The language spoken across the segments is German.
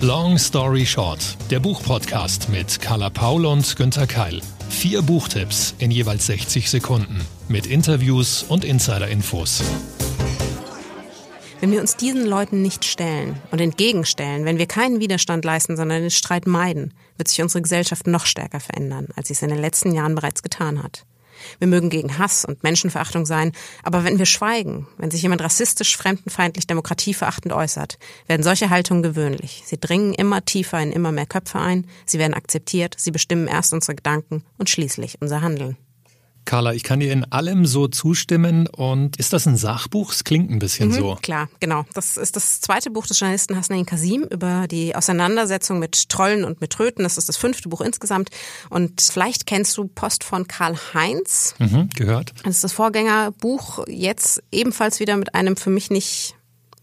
Long Story Short, der Buchpodcast mit Carla Paul und Günther Keil. Vier Buchtipps in jeweils 60 Sekunden mit Interviews und Insider-Infos. Wenn wir uns diesen Leuten nicht stellen und entgegenstellen, wenn wir keinen Widerstand leisten, sondern den Streit meiden, wird sich unsere Gesellschaft noch stärker verändern, als sie es in den letzten Jahren bereits getan hat. Wir mögen gegen Hass und Menschenverachtung sein, aber wenn wir schweigen, wenn sich jemand rassistisch, fremdenfeindlich, demokratieverachtend äußert, werden solche Haltungen gewöhnlich. Sie dringen immer tiefer in immer mehr Köpfe ein, sie werden akzeptiert, sie bestimmen erst unsere Gedanken und schließlich unser Handeln. Carla, ich kann dir in allem so zustimmen. Und ist das ein Sachbuch? Es klingt ein bisschen mhm, so. Klar, genau. Das ist das zweite Buch des Journalisten Hasnain Kasim über die Auseinandersetzung mit Trollen und mit Tröten. Das ist das fünfte Buch insgesamt. Und vielleicht kennst du Post von Karl Heinz. Mhm, gehört. Das ist das Vorgängerbuch. Jetzt ebenfalls wieder mit einem für mich nicht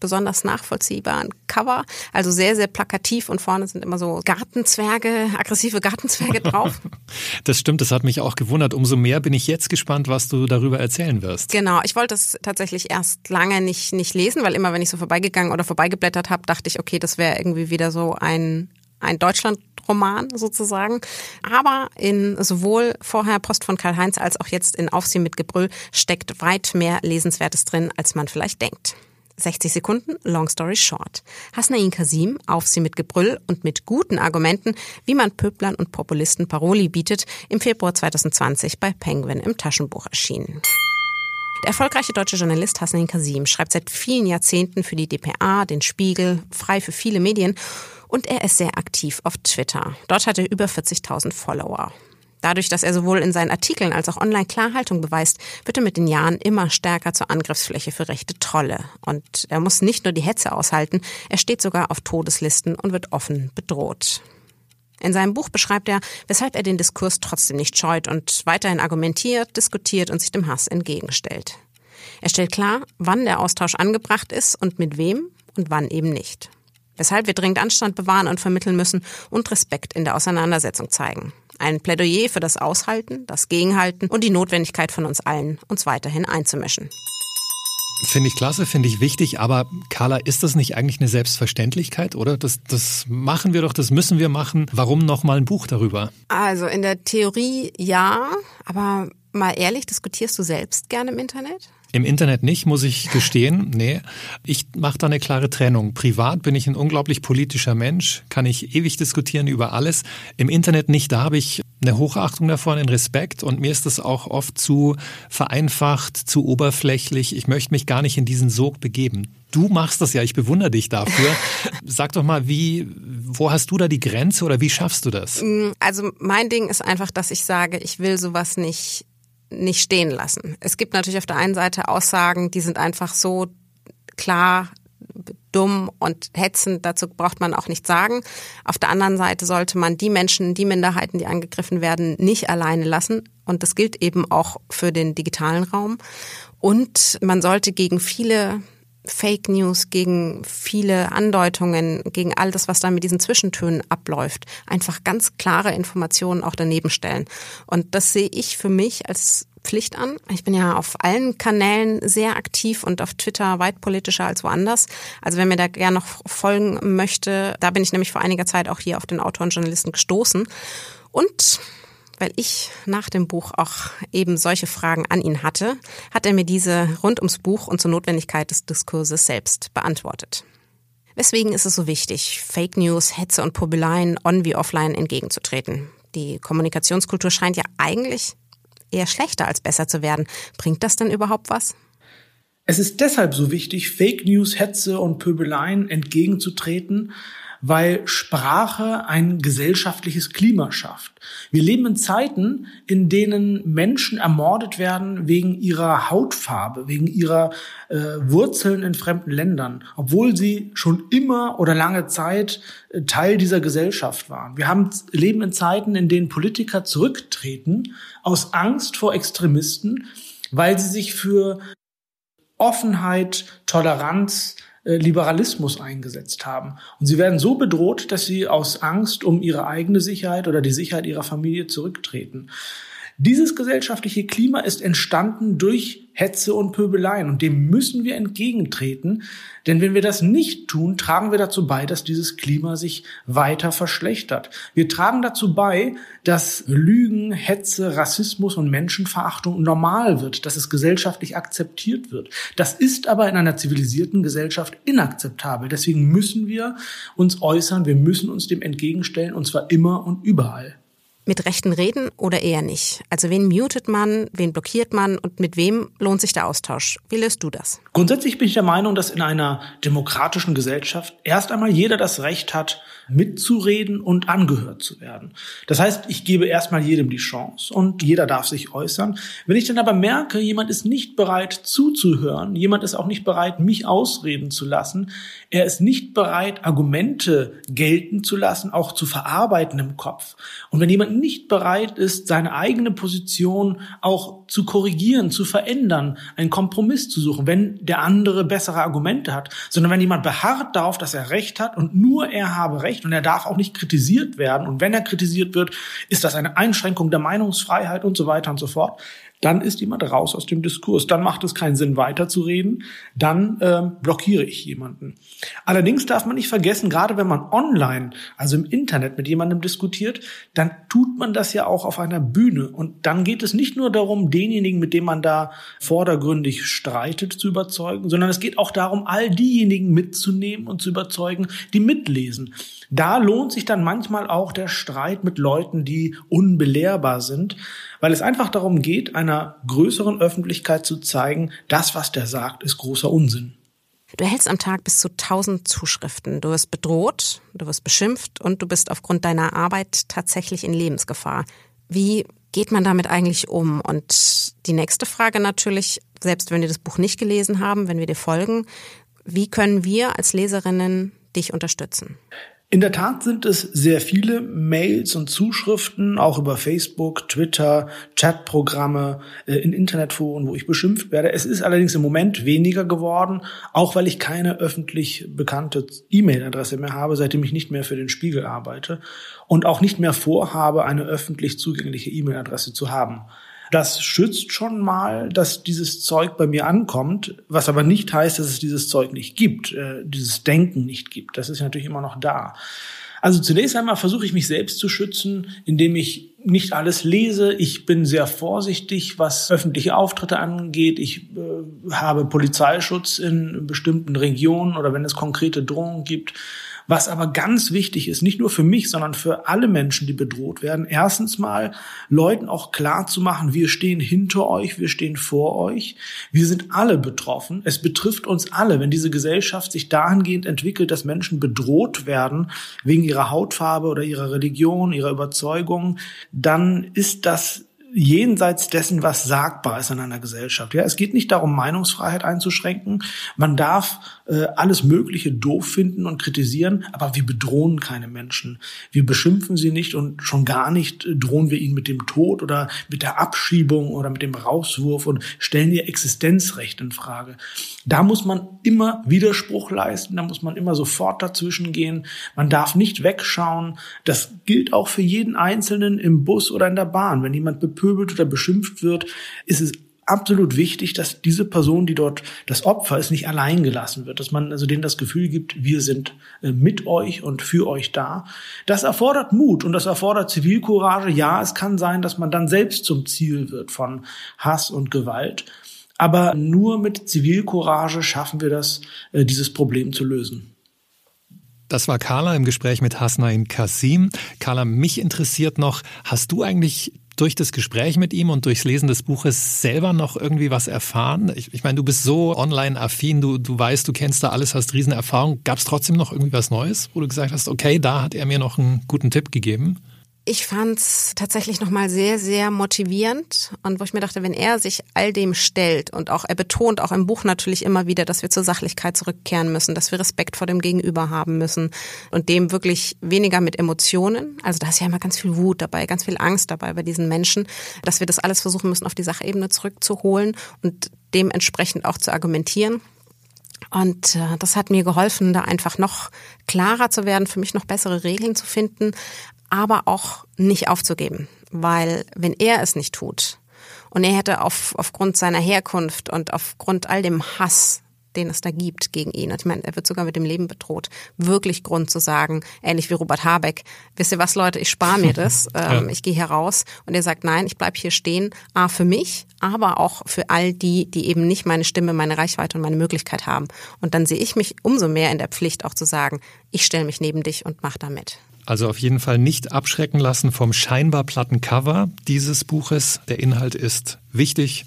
besonders nachvollziehbaren Cover. Also sehr, sehr plakativ und vorne sind immer so Gartenzwerge, aggressive Gartenzwerge drauf. das stimmt, das hat mich auch gewundert. Umso mehr bin ich jetzt gespannt, was du darüber erzählen wirst. Genau, ich wollte es tatsächlich erst lange nicht, nicht lesen, weil immer, wenn ich so vorbeigegangen oder vorbeigeblättert habe, dachte ich, okay, das wäre irgendwie wieder so ein, ein Deutschland Roman sozusagen. Aber in sowohl vorher Post von Karl-Heinz als auch jetzt in Aufsehen mit Gebrüll steckt weit mehr Lesenswertes drin, als man vielleicht denkt. 60 Sekunden, long story short. Hasnain Kasim auf sie mit Gebrüll und mit guten Argumenten, wie man Pöblern und Populisten Paroli bietet, im Februar 2020 bei Penguin im Taschenbuch erschienen. Der erfolgreiche deutsche Journalist Hasnain Kasim schreibt seit vielen Jahrzehnten für die dpa, den Spiegel, frei für viele Medien und er ist sehr aktiv auf Twitter. Dort hat er über 40.000 Follower. Dadurch, dass er sowohl in seinen Artikeln als auch online Klarhaltung beweist, wird er mit den Jahren immer stärker zur Angriffsfläche für rechte Trolle. Und er muss nicht nur die Hetze aushalten, er steht sogar auf Todeslisten und wird offen bedroht. In seinem Buch beschreibt er, weshalb er den Diskurs trotzdem nicht scheut und weiterhin argumentiert, diskutiert und sich dem Hass entgegenstellt. Er stellt klar, wann der Austausch angebracht ist und mit wem und wann eben nicht. Weshalb wir dringend Anstand bewahren und vermitteln müssen und Respekt in der Auseinandersetzung zeigen. Ein Plädoyer für das Aushalten, das Gegenhalten und die Notwendigkeit von uns allen, uns weiterhin einzumischen. Finde ich klasse, finde ich wichtig, aber Carla, ist das nicht eigentlich eine Selbstverständlichkeit, oder? Das, das machen wir doch, das müssen wir machen. Warum noch mal ein Buch darüber? Also in der Theorie ja, aber mal ehrlich, diskutierst du selbst gerne im Internet? Im Internet nicht, muss ich gestehen. Nee, ich mache da eine klare Trennung. Privat bin ich ein unglaublich politischer Mensch, kann ich ewig diskutieren über alles. Im Internet nicht, da habe ich eine Hochachtung davon, einen Respekt und mir ist das auch oft zu vereinfacht, zu oberflächlich. Ich möchte mich gar nicht in diesen Sog begeben. Du machst das ja, ich bewundere dich dafür. Sag doch mal, wie, wo hast du da die Grenze oder wie schaffst du das? Also mein Ding ist einfach, dass ich sage, ich will sowas nicht nicht stehen lassen. Es gibt natürlich auf der einen Seite Aussagen, die sind einfach so klar dumm und hetzend, dazu braucht man auch nichts sagen. Auf der anderen Seite sollte man die Menschen, die Minderheiten, die angegriffen werden, nicht alleine lassen. Und das gilt eben auch für den digitalen Raum. Und man sollte gegen viele Fake News, gegen viele Andeutungen, gegen all das, was da mit diesen Zwischentönen abläuft, einfach ganz klare Informationen auch daneben stellen. Und das sehe ich für mich als Pflicht an. Ich bin ja auf allen Kanälen sehr aktiv und auf Twitter weit politischer als woanders. Also wer mir da gerne noch folgen möchte, da bin ich nämlich vor einiger Zeit auch hier auf den Autor und Journalisten gestoßen. Und weil ich nach dem Buch auch eben solche Fragen an ihn hatte, hat er mir diese rund ums Buch und zur Notwendigkeit des Diskurses selbst beantwortet. Weswegen ist es so wichtig, Fake News, Hetze und Pobeleien on wie offline entgegenzutreten? Die Kommunikationskultur scheint ja eigentlich eher schlechter als besser zu werden. Bringt das denn überhaupt was? Es ist deshalb so wichtig, Fake News, Hetze und Pöbeleien entgegenzutreten, weil Sprache ein gesellschaftliches Klima schafft. Wir leben in Zeiten, in denen Menschen ermordet werden wegen ihrer Hautfarbe, wegen ihrer äh, Wurzeln in fremden Ländern, obwohl sie schon immer oder lange Zeit äh, Teil dieser Gesellschaft waren. Wir haben, leben in Zeiten, in denen Politiker zurücktreten aus Angst vor Extremisten, weil sie sich für Offenheit, Toleranz, äh, Liberalismus eingesetzt haben. Und sie werden so bedroht, dass sie aus Angst um ihre eigene Sicherheit oder die Sicherheit ihrer Familie zurücktreten. Dieses gesellschaftliche Klima ist entstanden durch Hetze und Pöbeleien und dem müssen wir entgegentreten, denn wenn wir das nicht tun, tragen wir dazu bei, dass dieses Klima sich weiter verschlechtert. Wir tragen dazu bei, dass Lügen, Hetze, Rassismus und Menschenverachtung normal wird, dass es gesellschaftlich akzeptiert wird. Das ist aber in einer zivilisierten Gesellschaft inakzeptabel. Deswegen müssen wir uns äußern, wir müssen uns dem entgegenstellen und zwar immer und überall mit Rechten reden oder eher nicht? Also wen mutet man, wen blockiert man und mit wem lohnt sich der Austausch? Wie löst du das? Grundsätzlich bin ich der Meinung, dass in einer demokratischen Gesellschaft erst einmal jeder das Recht hat, mitzureden und angehört zu werden. Das heißt, ich gebe erstmal jedem die Chance und jeder darf sich äußern. Wenn ich dann aber merke, jemand ist nicht bereit zuzuhören, jemand ist auch nicht bereit, mich ausreden zu lassen, er ist nicht bereit, Argumente gelten zu lassen, auch zu verarbeiten im Kopf. Und wenn jemand nicht bereit ist, seine eigene Position auch zu korrigieren, zu verändern, einen Kompromiss zu suchen, wenn der andere bessere Argumente hat, sondern wenn jemand beharrt darauf, dass er Recht hat und nur er habe Recht und er darf auch nicht kritisiert werden und wenn er kritisiert wird, ist das eine Einschränkung der Meinungsfreiheit und so weiter und so fort, dann ist jemand raus aus dem Diskurs. Dann macht es keinen Sinn, weiterzureden. Dann ähm, blockiere ich jemanden. Allerdings darf man nicht vergessen, gerade wenn man online, also im Internet mit jemandem diskutiert, dann tut man das ja auch auf einer Bühne. Und dann geht es nicht nur darum, denjenigen, mit dem man da vordergründig streitet, zu überzeugen, sondern es geht auch darum, all diejenigen mitzunehmen und zu überzeugen, die mitlesen. Da lohnt sich dann manchmal auch der Streit mit Leuten, die unbelehrbar sind, weil es einfach darum geht, einer größeren Öffentlichkeit zu zeigen, das, was der sagt, ist großer Unsinn. Du erhältst am Tag bis zu 1000 Zuschriften. Du wirst bedroht, du wirst beschimpft und du bist aufgrund deiner Arbeit tatsächlich in Lebensgefahr. Wie geht man damit eigentlich um? Und die nächste Frage natürlich, selbst wenn wir das Buch nicht gelesen haben, wenn wir dir folgen, wie können wir als Leserinnen dich unterstützen? In der Tat sind es sehr viele Mails und Zuschriften, auch über Facebook, Twitter, Chatprogramme, äh, in Internetforen, wo ich beschimpft werde. Es ist allerdings im Moment weniger geworden, auch weil ich keine öffentlich bekannte E-Mail-Adresse mehr habe, seitdem ich nicht mehr für den Spiegel arbeite und auch nicht mehr vorhabe, eine öffentlich zugängliche E-Mail-Adresse zu haben. Das schützt schon mal, dass dieses Zeug bei mir ankommt, was aber nicht heißt, dass es dieses Zeug nicht gibt, äh, dieses Denken nicht gibt. Das ist natürlich immer noch da. Also zunächst einmal versuche ich mich selbst zu schützen, indem ich nicht alles lese. Ich bin sehr vorsichtig, was öffentliche Auftritte angeht. Ich äh, habe Polizeischutz in bestimmten Regionen oder wenn es konkrete Drohungen gibt. Was aber ganz wichtig ist, nicht nur für mich, sondern für alle Menschen, die bedroht werden, erstens mal Leuten auch klar zu machen, wir stehen hinter euch, wir stehen vor euch, wir sind alle betroffen, es betrifft uns alle, wenn diese Gesellschaft sich dahingehend entwickelt, dass Menschen bedroht werden wegen ihrer Hautfarbe oder ihrer Religion, ihrer Überzeugung, dann ist das jenseits dessen, was sagbar ist in einer Gesellschaft. Ja, es geht nicht darum, Meinungsfreiheit einzuschränken. Man darf äh, alles Mögliche doof finden und kritisieren, aber wir bedrohen keine Menschen. Wir beschimpfen sie nicht und schon gar nicht äh, drohen wir ihnen mit dem Tod oder mit der Abschiebung oder mit dem Rauswurf und stellen ihr Existenzrecht in Frage. Da muss man immer Widerspruch leisten, da muss man immer sofort dazwischen gehen. Man darf nicht wegschauen. Das gilt auch für jeden Einzelnen im Bus oder in der Bahn. Wenn jemand bepöbelt oder beschimpft wird, ist es absolut wichtig, dass diese Person, die dort das Opfer ist, nicht allein gelassen wird, dass man also denen das Gefühl gibt, wir sind äh, mit euch und für euch da. Das erfordert Mut und das erfordert Zivilcourage. Ja, es kann sein, dass man dann selbst zum Ziel wird von Hass und Gewalt. Aber nur mit Zivilcourage schaffen wir das, äh, dieses Problem zu lösen. Das war Carla im Gespräch mit Hasnain Kasim. Carla, mich interessiert noch, hast du eigentlich durch das Gespräch mit ihm und durchs Lesen des Buches selber noch irgendwie was erfahren? Ich, ich meine, du bist so online-affin, du, du weißt, du kennst da alles, hast Riesenerfahrung. Gab es trotzdem noch irgendwie was Neues, wo du gesagt hast, okay, da hat er mir noch einen guten Tipp gegeben? Ich fand's tatsächlich nochmal sehr, sehr motivierend und wo ich mir dachte, wenn er sich all dem stellt und auch er betont auch im Buch natürlich immer wieder, dass wir zur Sachlichkeit zurückkehren müssen, dass wir Respekt vor dem Gegenüber haben müssen und dem wirklich weniger mit Emotionen, also da ist ja immer ganz viel Wut dabei, ganz viel Angst dabei bei diesen Menschen, dass wir das alles versuchen müssen, auf die Sachebene zurückzuholen und dementsprechend auch zu argumentieren. Und äh, das hat mir geholfen, da einfach noch klarer zu werden, für mich noch bessere Regeln zu finden, aber auch nicht aufzugeben. weil wenn er es nicht tut und er hätte auf, aufgrund seiner Herkunft und aufgrund all dem Hass, den es da gibt gegen ihn. Und ich meine, er wird sogar mit dem Leben bedroht. Wirklich Grund zu sagen, ähnlich wie Robert Habeck, wisst ihr was, Leute, ich spare mir das, ähm, ich gehe hier raus. Und er sagt, nein, ich bleib hier stehen, A, für mich, aber auch für all die, die eben nicht meine Stimme, meine Reichweite und meine Möglichkeit haben. Und dann sehe ich mich umso mehr in der Pflicht, auch zu sagen, ich stelle mich neben dich und mach da mit. Also auf jeden Fall nicht abschrecken lassen vom scheinbar platten Cover dieses Buches. Der Inhalt ist wichtig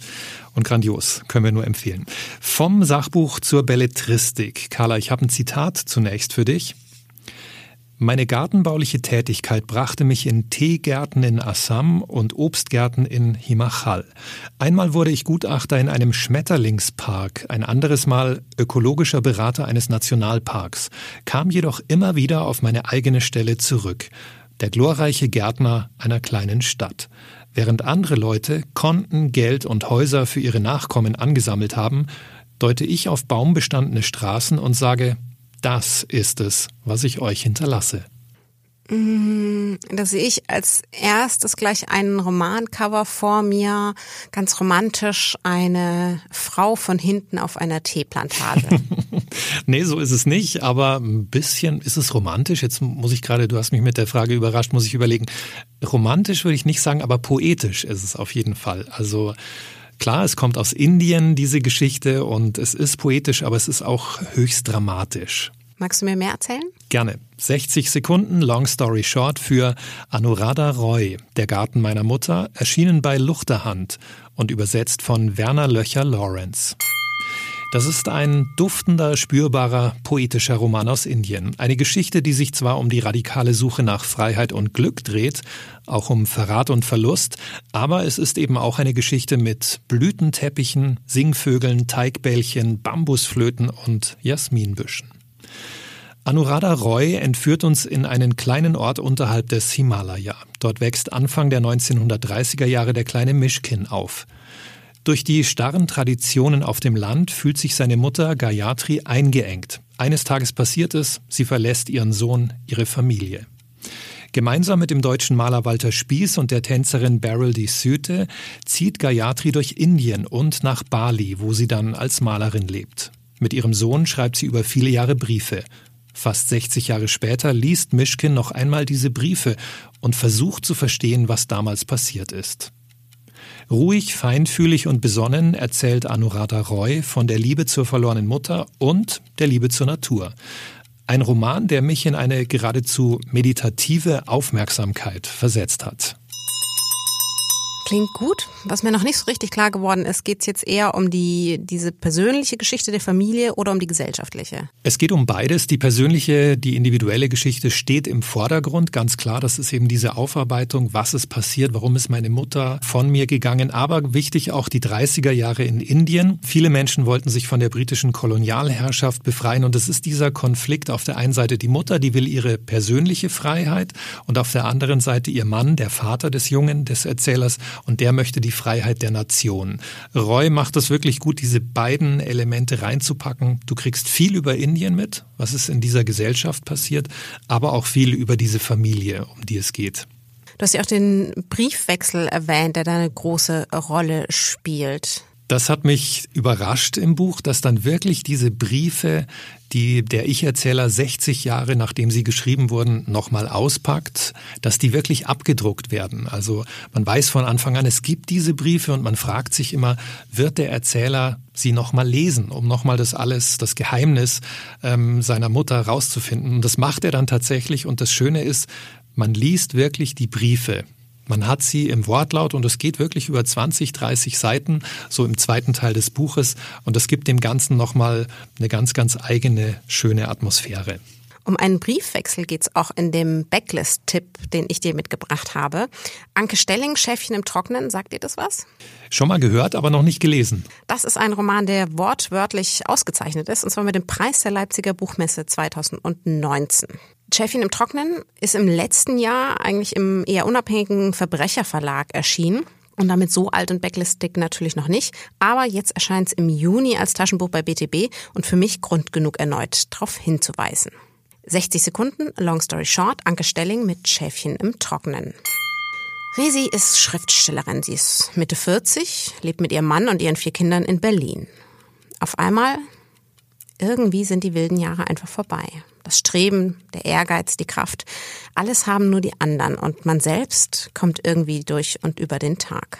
und grandios, können wir nur empfehlen. Vom Sachbuch zur Belletristik. Carla, ich habe ein Zitat zunächst für dich. Meine gartenbauliche Tätigkeit brachte mich in Teegärten in Assam und Obstgärten in Himachal. Einmal wurde ich Gutachter in einem Schmetterlingspark, ein anderes Mal ökologischer Berater eines Nationalparks, kam jedoch immer wieder auf meine eigene Stelle zurück, der glorreiche Gärtner einer kleinen Stadt. Während andere Leute Konten, Geld und Häuser für ihre Nachkommen angesammelt haben, deute ich auf baumbestandene Straßen und sage, das ist es, was ich euch hinterlasse. Mm, da sehe ich als erstes gleich einen Romancover vor mir, ganz romantisch, eine Frau von hinten auf einer Teeplantage. nee, so ist es nicht, aber ein bisschen ist es romantisch. Jetzt muss ich gerade, du hast mich mit der Frage überrascht, muss ich überlegen. Romantisch würde ich nicht sagen, aber poetisch ist es auf jeden Fall. Also Klar, es kommt aus Indien, diese Geschichte, und es ist poetisch, aber es ist auch höchst dramatisch. Magst du mir mehr erzählen? Gerne. 60 Sekunden, Long Story Short für Anuradha Roy, Der Garten meiner Mutter, erschienen bei Luchterhand und übersetzt von Werner Löcher Lawrence. Das ist ein duftender, spürbarer, poetischer Roman aus Indien. Eine Geschichte, die sich zwar um die radikale Suche nach Freiheit und Glück dreht, auch um Verrat und Verlust, aber es ist eben auch eine Geschichte mit Blütenteppichen, Singvögeln, Teigbällchen, Bambusflöten und Jasminbüschen. Anuradha Roy entführt uns in einen kleinen Ort unterhalb des Himalaya. Dort wächst Anfang der 1930er Jahre der kleine Mischkin auf. Durch die starren Traditionen auf dem Land fühlt sich seine Mutter Gayatri eingeengt. Eines Tages passiert es, sie verlässt ihren Sohn, ihre Familie. Gemeinsam mit dem deutschen Maler Walter Spieß und der Tänzerin Beryl de Süte zieht Gayatri durch Indien und nach Bali, wo sie dann als Malerin lebt. Mit ihrem Sohn schreibt sie über viele Jahre Briefe. Fast 60 Jahre später liest Mischkin noch einmal diese Briefe und versucht zu verstehen, was damals passiert ist. Ruhig, feinfühlig und besonnen erzählt Anuradha Roy von der Liebe zur verlorenen Mutter und der Liebe zur Natur. Ein Roman, der mich in eine geradezu meditative Aufmerksamkeit versetzt hat. Klingt gut. Was mir noch nicht so richtig klar geworden ist, geht es jetzt eher um die, diese persönliche Geschichte der Familie oder um die gesellschaftliche? Es geht um beides. Die persönliche, die individuelle Geschichte steht im Vordergrund. Ganz klar, das ist eben diese Aufarbeitung, was ist passiert, warum ist meine Mutter von mir gegangen. Aber wichtig auch die 30er Jahre in Indien. Viele Menschen wollten sich von der britischen Kolonialherrschaft befreien und es ist dieser Konflikt auf der einen Seite die Mutter, die will ihre persönliche Freiheit und auf der anderen Seite ihr Mann, der Vater des Jungen, des Erzählers, und der möchte die Freiheit der Nation. Roy macht es wirklich gut, diese beiden Elemente reinzupacken. Du kriegst viel über Indien mit, was ist in dieser Gesellschaft passiert, aber auch viel über diese Familie, um die es geht. Du hast ja auch den Briefwechsel erwähnt, der da eine große Rolle spielt. Das hat mich überrascht im Buch, dass dann wirklich diese Briefe, die der Ich-Erzähler 60 Jahre nachdem sie geschrieben wurden, nochmal auspackt, dass die wirklich abgedruckt werden. Also man weiß von Anfang an, es gibt diese Briefe und man fragt sich immer, wird der Erzähler sie nochmal lesen, um nochmal das alles, das Geheimnis ähm, seiner Mutter rauszufinden. Und das macht er dann tatsächlich. Und das Schöne ist, man liest wirklich die Briefe. Man hat sie im Wortlaut und es geht wirklich über 20, 30 Seiten, so im zweiten Teil des Buches. Und das gibt dem Ganzen nochmal eine ganz, ganz eigene, schöne Atmosphäre. Um einen Briefwechsel geht es auch in dem Backlist-Tipp, den ich dir mitgebracht habe. Anke Stelling, Schäfchen im Trocknen, sagt dir das was? Schon mal gehört, aber noch nicht gelesen. Das ist ein Roman, der wortwörtlich ausgezeichnet ist, und zwar mit dem Preis der Leipziger Buchmesse 2019. Chefin im Trocknen ist im letzten Jahr eigentlich im eher unabhängigen Verbrecherverlag erschienen. Und damit so alt und backlistig natürlich noch nicht. Aber jetzt erscheint es im Juni als Taschenbuch bei BTB und für mich Grund genug erneut darauf hinzuweisen. 60 Sekunden, Long Story Short, Anke Stelling mit Schäfchen im Trocknen. Resi ist Schriftstellerin. Sie ist Mitte 40, lebt mit ihrem Mann und ihren vier Kindern in Berlin. Auf einmal, irgendwie sind die wilden Jahre einfach vorbei. Das Streben, der Ehrgeiz, die Kraft, alles haben nur die anderen und man selbst kommt irgendwie durch und über den Tag.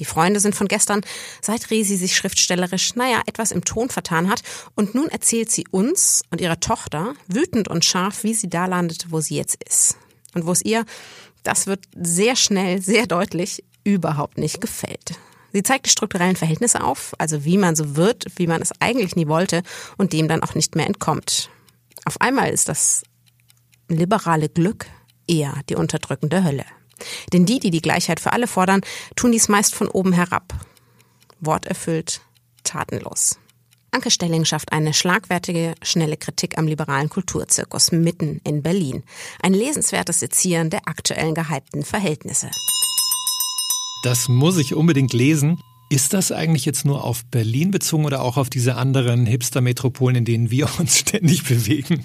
Die Freunde sind von gestern, seit Resi sich schriftstellerisch, naja, etwas im Ton vertan hat. Und nun erzählt sie uns und ihrer Tochter wütend und scharf, wie sie da landete, wo sie jetzt ist. Und wo es ihr, das wird sehr schnell, sehr deutlich, überhaupt nicht gefällt. Sie zeigt die strukturellen Verhältnisse auf, also wie man so wird, wie man es eigentlich nie wollte und dem dann auch nicht mehr entkommt. Auf einmal ist das liberale Glück eher die unterdrückende Hölle. Denn die, die die Gleichheit für alle fordern, tun dies meist von oben herab. Worterfüllt, tatenlos. Anke Stelling schafft eine schlagwertige, schnelle Kritik am liberalen Kulturzirkus mitten in Berlin. Ein lesenswertes Sezieren der aktuellen gehypten Verhältnisse. Das muss ich unbedingt lesen. Ist das eigentlich jetzt nur auf Berlin bezogen oder auch auf diese anderen Hipster-Metropolen, in denen wir uns ständig bewegen?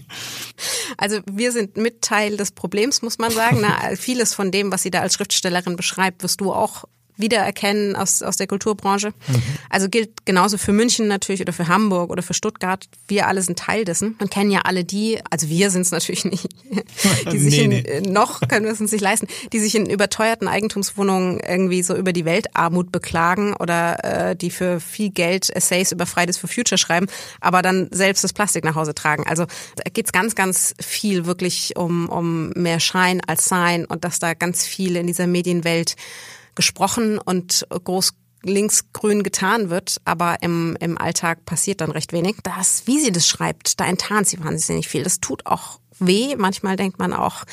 Also wir sind mit Teil des Problems, muss man sagen. Na, vieles von dem, was sie da als Schriftstellerin beschreibt, wirst du auch wiedererkennen aus, aus der Kulturbranche. Mhm. Also gilt genauso für München natürlich oder für Hamburg oder für Stuttgart. Wir alle sind Teil dessen und kennen ja alle die, also wir sind es natürlich nicht, die sich nee, in, nee. noch können wir es uns nicht leisten, die sich in überteuerten Eigentumswohnungen irgendwie so über die Weltarmut beklagen oder äh, die für viel Geld Essays über Fridays for Future schreiben, aber dann selbst das Plastik nach Hause tragen. Also da geht es ganz, ganz viel wirklich um, um mehr Schein als Sein und dass da ganz viel in dieser Medienwelt gesprochen und groß linksgrün getan wird, aber im, im Alltag passiert dann recht wenig. Das, wie sie das schreibt, da enttarnt sie wahnsinnig viel. Das tut auch weh. Manchmal denkt man auch,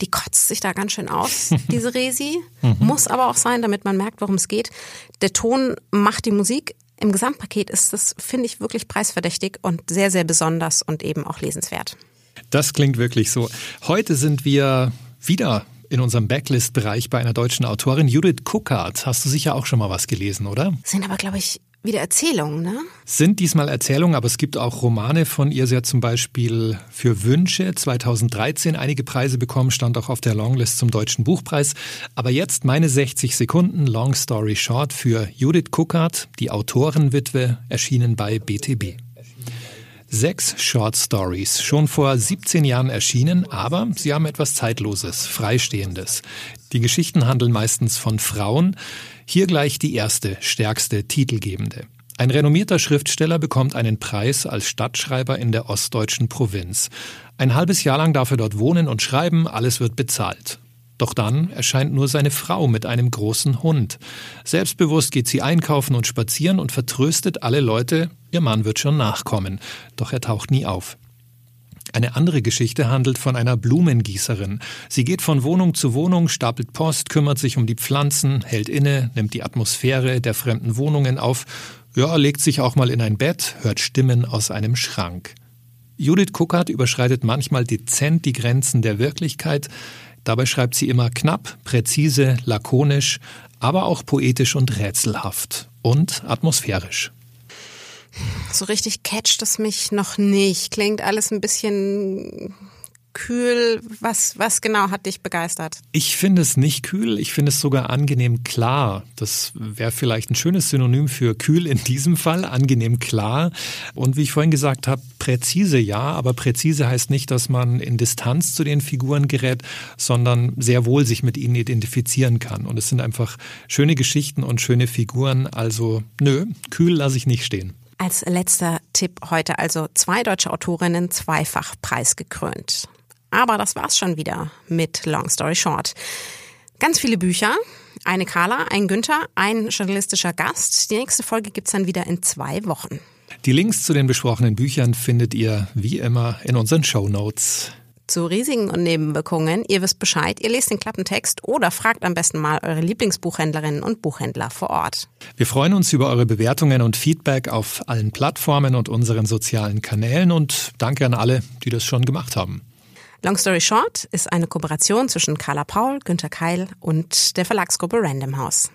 die kotzt sich da ganz schön aus, diese Resi. Mhm. Muss aber auch sein, damit man merkt, worum es geht. Der Ton macht die Musik. Im Gesamtpaket ist das, finde ich, wirklich preisverdächtig und sehr, sehr besonders und eben auch lesenswert. Das klingt wirklich so. Heute sind wir wieder in unserem Backlist-Bereich bei einer deutschen Autorin, Judith Kuckert. Hast du sicher auch schon mal was gelesen, oder? Sind aber, glaube ich, wieder Erzählungen, ne? Sind diesmal Erzählungen, aber es gibt auch Romane von ihr. Sie hat zum Beispiel für Wünsche 2013 einige Preise bekommen, stand auch auf der Longlist zum Deutschen Buchpreis. Aber jetzt meine 60 Sekunden Long Story Short für Judith Kuckert, die Autorenwitwe, erschienen bei BTB. Sechs Short Stories, schon vor 17 Jahren erschienen, aber sie haben etwas Zeitloses, Freistehendes. Die Geschichten handeln meistens von Frauen. Hier gleich die erste, stärkste, titelgebende. Ein renommierter Schriftsteller bekommt einen Preis als Stadtschreiber in der ostdeutschen Provinz. Ein halbes Jahr lang darf er dort wohnen und schreiben, alles wird bezahlt. Doch dann erscheint nur seine Frau mit einem großen Hund. Selbstbewusst geht sie einkaufen und spazieren und vertröstet alle Leute, ihr Mann wird schon nachkommen. Doch er taucht nie auf. Eine andere Geschichte handelt von einer Blumengießerin. Sie geht von Wohnung zu Wohnung, stapelt Post, kümmert sich um die Pflanzen, hält inne, nimmt die Atmosphäre der fremden Wohnungen auf, ja, legt sich auch mal in ein Bett, hört Stimmen aus einem Schrank. Judith Kuckert überschreitet manchmal dezent die Grenzen der Wirklichkeit, Dabei schreibt sie immer knapp, präzise, lakonisch, aber auch poetisch und rätselhaft und atmosphärisch. So richtig catcht es mich noch nicht. Klingt alles ein bisschen kühl? Was, was genau hat dich begeistert? Ich finde es nicht kühl, ich finde es sogar angenehm klar. Das wäre vielleicht ein schönes Synonym für kühl in diesem Fall, angenehm klar. Und wie ich vorhin gesagt habe, präzise ja, aber präzise heißt nicht, dass man in Distanz zu den Figuren gerät, sondern sehr wohl sich mit ihnen identifizieren kann. Und es sind einfach schöne Geschichten und schöne Figuren. Also nö, kühl lasse ich nicht stehen. Als letzter Tipp heute also zwei deutsche Autorinnen zweifach preisgekrönt. Aber das war's schon wieder mit Long Story Short. Ganz viele Bücher, eine Carla, ein Günther, ein journalistischer Gast. Die nächste Folge gibt's dann wieder in zwei Wochen. Die Links zu den besprochenen Büchern findet ihr wie immer in unseren Show Notes. Zu Risiken und Nebenwirkungen, ihr wisst Bescheid, ihr lest den Klappentext oder fragt am besten mal eure Lieblingsbuchhändlerinnen und Buchhändler vor Ort. Wir freuen uns über eure Bewertungen und Feedback auf allen Plattformen und unseren sozialen Kanälen und danke an alle, die das schon gemacht haben. Long Story Short ist eine Kooperation zwischen Carla Paul, Günter Keil und der Verlagsgruppe Random House.